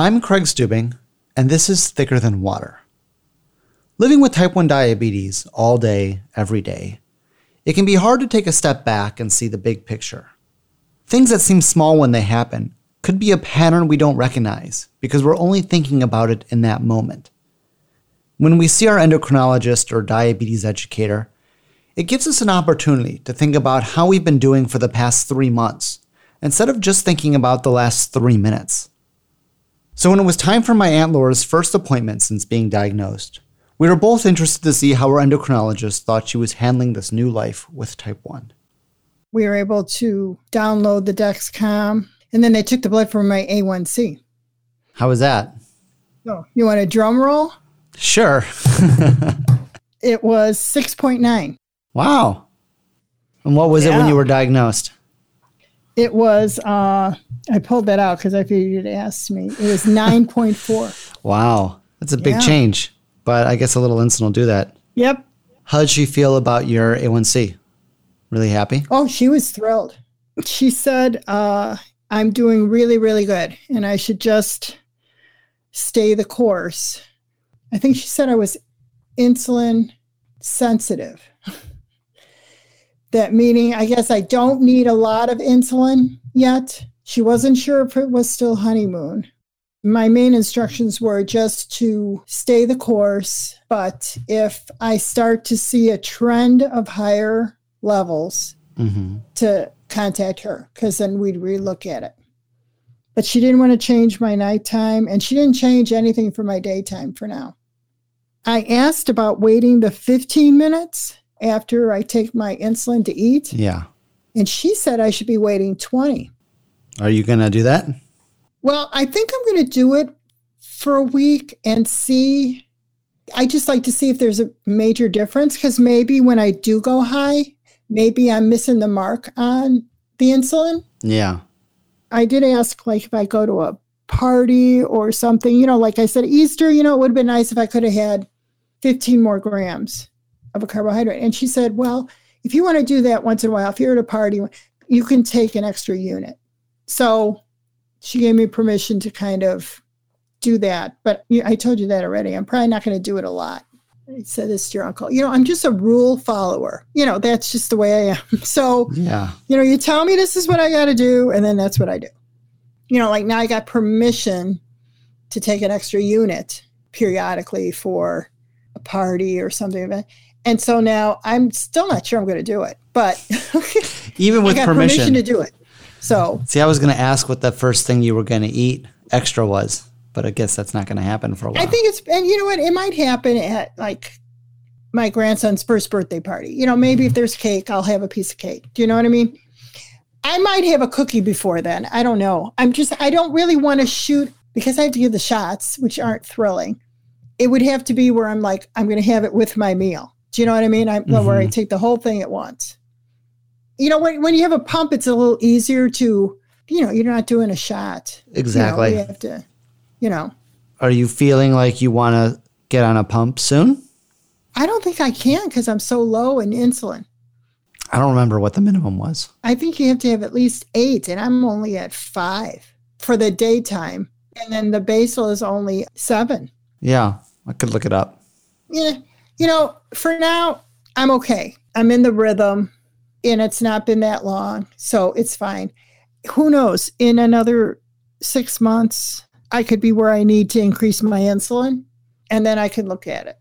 I'm Craig Stubing, and this is Thicker Than Water. Living with type 1 diabetes all day, every day, it can be hard to take a step back and see the big picture. Things that seem small when they happen could be a pattern we don't recognize because we're only thinking about it in that moment. When we see our endocrinologist or diabetes educator, it gives us an opportunity to think about how we've been doing for the past three months instead of just thinking about the last three minutes. So, when it was time for my Aunt Laura's first appointment since being diagnosed, we were both interested to see how our endocrinologist thought she was handling this new life with type 1. We were able to download the Dexcom, and then they took the blood from my A1C. How was that? So, you want a drum roll? Sure. it was 6.9. Wow. And what was yeah. it when you were diagnosed? It was, uh, I pulled that out because I figured you'd ask me. It was 9.4. wow. That's a big yeah. change, but I guess a little insulin will do that. Yep. How did she feel about your A1C? Really happy? Oh, she was thrilled. She said, uh, I'm doing really, really good, and I should just stay the course. I think she said I was insulin sensitive. that meaning, I guess I don't need a lot of insulin yet. She wasn't sure if it was still honeymoon. My main instructions were just to stay the course, but if I start to see a trend of higher levels, mm-hmm. to contact her because then we'd relook at it. But she didn't want to change my nighttime and she didn't change anything for my daytime for now. I asked about waiting the 15 minutes after I take my insulin to eat. Yeah. And she said I should be waiting 20. Are you going to do that? Well, I think I'm going to do it for a week and see. I just like to see if there's a major difference because maybe when I do go high, maybe I'm missing the mark on the insulin. Yeah. I did ask, like, if I go to a party or something, you know, like I said, Easter, you know, it would have been nice if I could have had 15 more grams of a carbohydrate. And she said, well, if you want to do that once in a while, if you're at a party, you can take an extra unit. So she gave me permission to kind of do that. But I told you that already. I'm probably not going to do it a lot. I said this to your uncle. You know, I'm just a rule follower. You know, that's just the way I am. So, yeah. you know, you tell me this is what I got to do, and then that's what I do. You know, like now I got permission to take an extra unit periodically for a party or something. And so now I'm still not sure I'm going to do it, but even with permission. permission to do it. So, see, I was going to ask what the first thing you were going to eat extra was but I guess that's not going to happen for a while. I think it's, and you know what? It might happen at like my grandson's first birthday party. You know, maybe if mm-hmm. there's cake, I'll have a piece of cake. Do you know what I mean? I might have a cookie before then. I don't know. I'm just, I don't really want to shoot because I have to give the shots, which aren't thrilling. It would have to be where I'm like, I'm going to have it with my meal. Do you know what I mean? I, mm-hmm. Where I mm-hmm. take the whole thing at once. You know, when, when you have a pump, it's a little easier to, you know, you're not doing a shot. Exactly. You, know, you have to you know. Are you feeling like you want to get on a pump soon? I don't think I can because I'm so low in insulin. I don't remember what the minimum was. I think you have to have at least eight, and I'm only at five for the daytime. And then the basal is only seven. Yeah, I could look it up. Yeah. You know, for now, I'm okay. I'm in the rhythm and it's not been that long. So it's fine. Who knows? In another six months, I could be where I need to increase my insulin, and then I can look at it.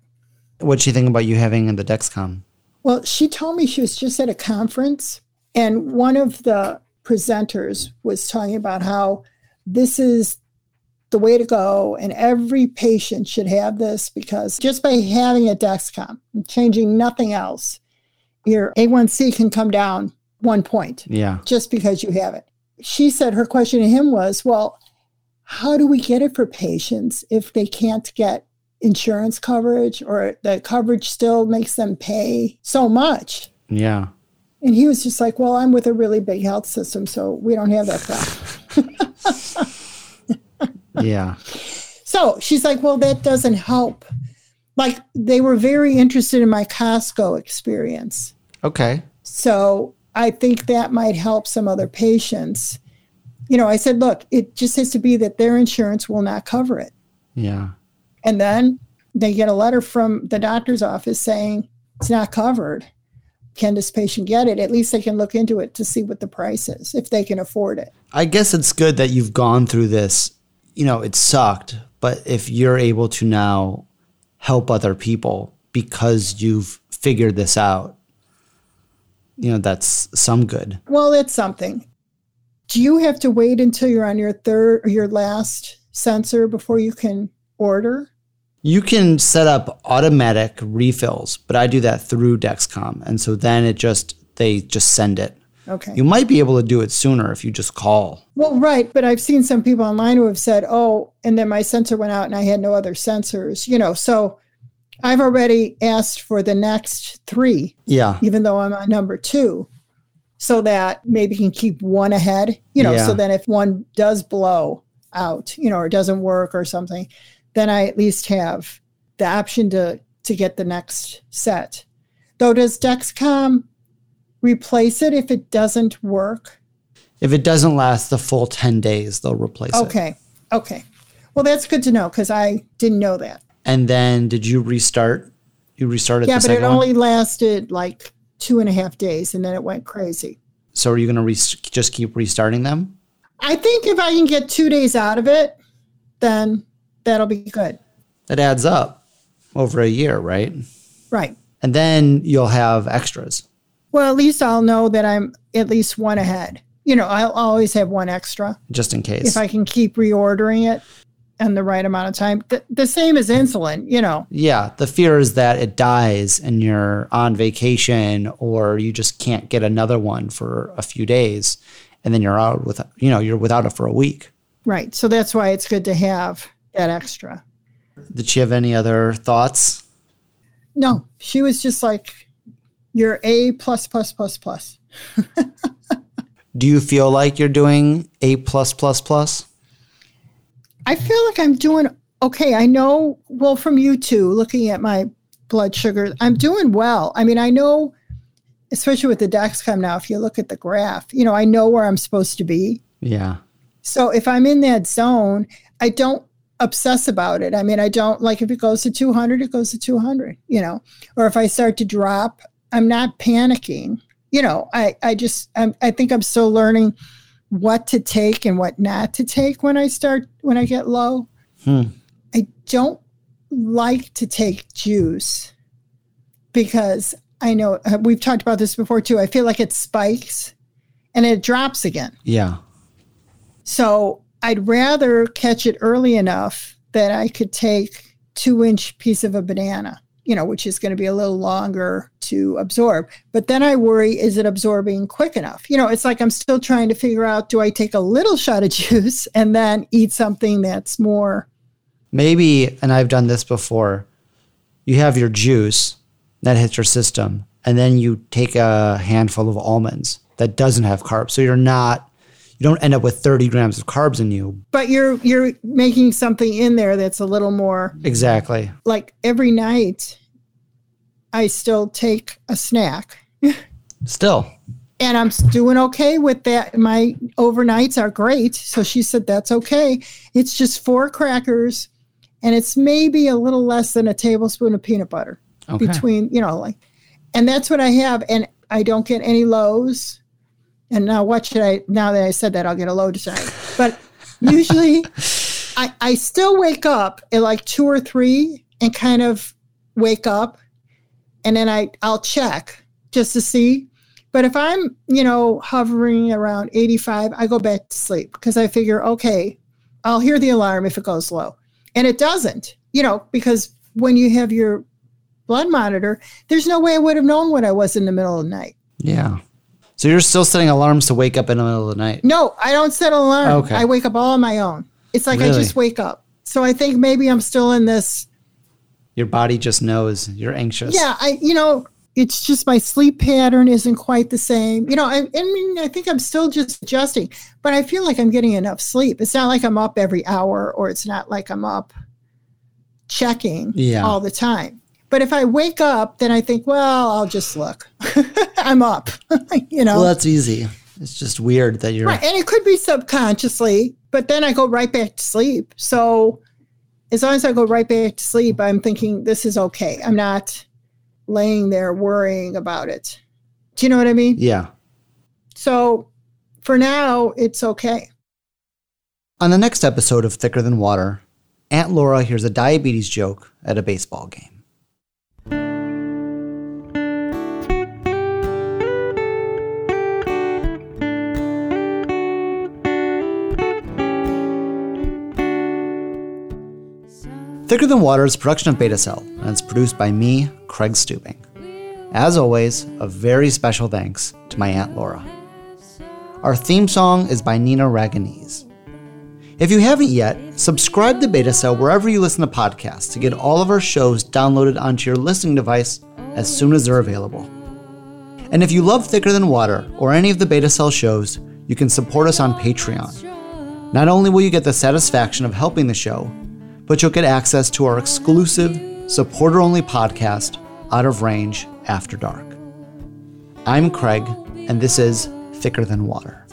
What'd she think about you having the Dexcom? Well, she told me she was just at a conference, and one of the presenters was talking about how this is the way to go, and every patient should have this because just by having a Dexcom, changing nothing else, your A1C can come down one point. Yeah. Just because you have it. She said her question to him was, well, how do we get it for patients if they can't get insurance coverage or the coverage still makes them pay so much? Yeah. And he was just like, Well, I'm with a really big health system, so we don't have that problem. yeah. So she's like, Well, that doesn't help. Like they were very interested in my Costco experience. Okay. So I think that might help some other patients You know, I said, look, it just has to be that their insurance will not cover it. Yeah. And then they get a letter from the doctor's office saying it's not covered. Can this patient get it? At least they can look into it to see what the price is if they can afford it. I guess it's good that you've gone through this. You know, it sucked, but if you're able to now help other people because you've figured this out, you know, that's some good. Well, it's something. Do you have to wait until you're on your third or your last sensor before you can order? You can set up automatic refills, but I do that through Dexcom. And so then it just, they just send it. Okay. You might be able to do it sooner if you just call. Well, right, but I've seen some people online who have said, "Oh, and then my sensor went out and I had no other sensors." You know, so I've already asked for the next 3, Yeah. even though I'm on number 2, so that maybe can keep one ahead, you know, Yeah. so then if one does blow out, you know, or doesn't work or something, then I at least have the option to to get the next set. Though does Dexcom replace it if it doesn't work? If it doesn't last the full 10 days, they'll replace it. Okay. Okay. Well, that's good to know because I didn't know that. And then did you restart? You restarted Yeah, the but it one? only lasted like two and a half days and then it went crazy. So are you going to re- just keep restarting them? I think if I can get two days out of it, then that'll be good. That adds up over a year, right? Right. And then you'll have extras. Well, at least I'll know that I'm at least one ahead. You know, I'll always have one extra just in case. if I can keep reordering it in the right amount of time. The, the same as insulin, you know. yeah, the fear is that it dies and you're on vacation or you just can't get another one for a few days and then you're out with you know, you're without it for a week. Right. So that's why it's good to have that extra. Did she have any other thoughts? No, she was just like, you're A plus plus plus plus. Do you feel like you're doing A plus plus plus? I feel like I'm doing okay. I know, well, from you too, looking at my blood sugar, I'm doing well. I mean, I know, especially with the Dexcom now, if you look at the graph, you know, I know where I'm supposed to be. Yeah. So if I'm in that zone, I don't obsess about it. I mean, I don't like if it goes to 200, it goes to 200, you know, or if I start to drop, I'm not panicking. You know, I, I just, I'm, I think I'm still learning what to take and what not to take when I start, when I get low. Hmm. I don't like to take juice because I know uh, we've talked about this before too. I feel like it spikes and it drops again. Yeah. So I'd rather catch it early enough that I could take two inch piece of a banana, you know, which is going to be a little longer to absorb. But then I worry, is it absorbing quick enough? You know, it's like I'm still trying to figure out, do I take a little shot of juice and then eat something that's more Maybe, and I've done this before, you have your juice that hits your system, and then you take a handful of almonds that doesn't have carbs. So you're not, you don't end up with 30 grams of carbs in you. but you're you're making something in there that's a little more Exactly. like every night I still take a snack Still. and I'm doing okay with that. My overnights are great. So she said, that's okay. It's just four crackers and it's maybe a little less than a tablespoon of peanut butter Okay. between, you know, like, and that's what I have. And I don't get any lows. And now, what should I, now that I said that, I'll get a low tonight. But usually I, I still wake up at like two or three and kind of wake up and then I, I'll check just to see. But if I'm, you know, hovering around 85, I go back to sleep because I figure, okay, I'll hear the alarm if it goes low. And it doesn't, you know, because when you have your blood monitor, there's no way I would have known what I was in the middle of the night. Yeah. So you're still setting alarms to wake up in the middle of the night. No, I don't set an alarm. Okay. I wake up all on my own. It's like I just wake up. So I think maybe I'm still in this Your body just knows you're anxious. Yeah, I you know, it's just my sleep pattern isn't quite the same. You know, I, I mean, I think I'm still just adjusting, but I feel like I'm getting enough sleep. It's not like I'm up every hour or it's not like I'm up checking Yeah. all the time. But if I wake up, then I think, well, I'll just look. I'm up. you know. Well, that's easy. It's just weird that you're Right. And it could be subconsciously, but then I go right back to sleep. So as long as I go right back to sleep, I'm thinking this is okay. I'm not laying there worrying about it. Do you know what I mean? Yeah. So for now, it's okay. On the next episode of Thicker Than Water, Aunt Laura hears a diabetes joke at a baseball game. Thicker Than Water is a production of Beta Cell, and it's produced by me, Craig Stubing. As always, a very special thanks to my Aunt Laura. Our theme song is by Nina Ragonese. If you haven't yet, subscribe to Beta Cell wherever you listen to podcasts to get all of our shows downloaded onto your listening device as soon as they're available. And if you love Thicker Than Water or any of the Beta Cell shows, you can support us on Patreon. Not only will you get the satisfaction of helping the show, but you'll get access to our exclusive, supporter only podcast, Out of Range After Dark. I'm Craig, and this is Thicker Than Water.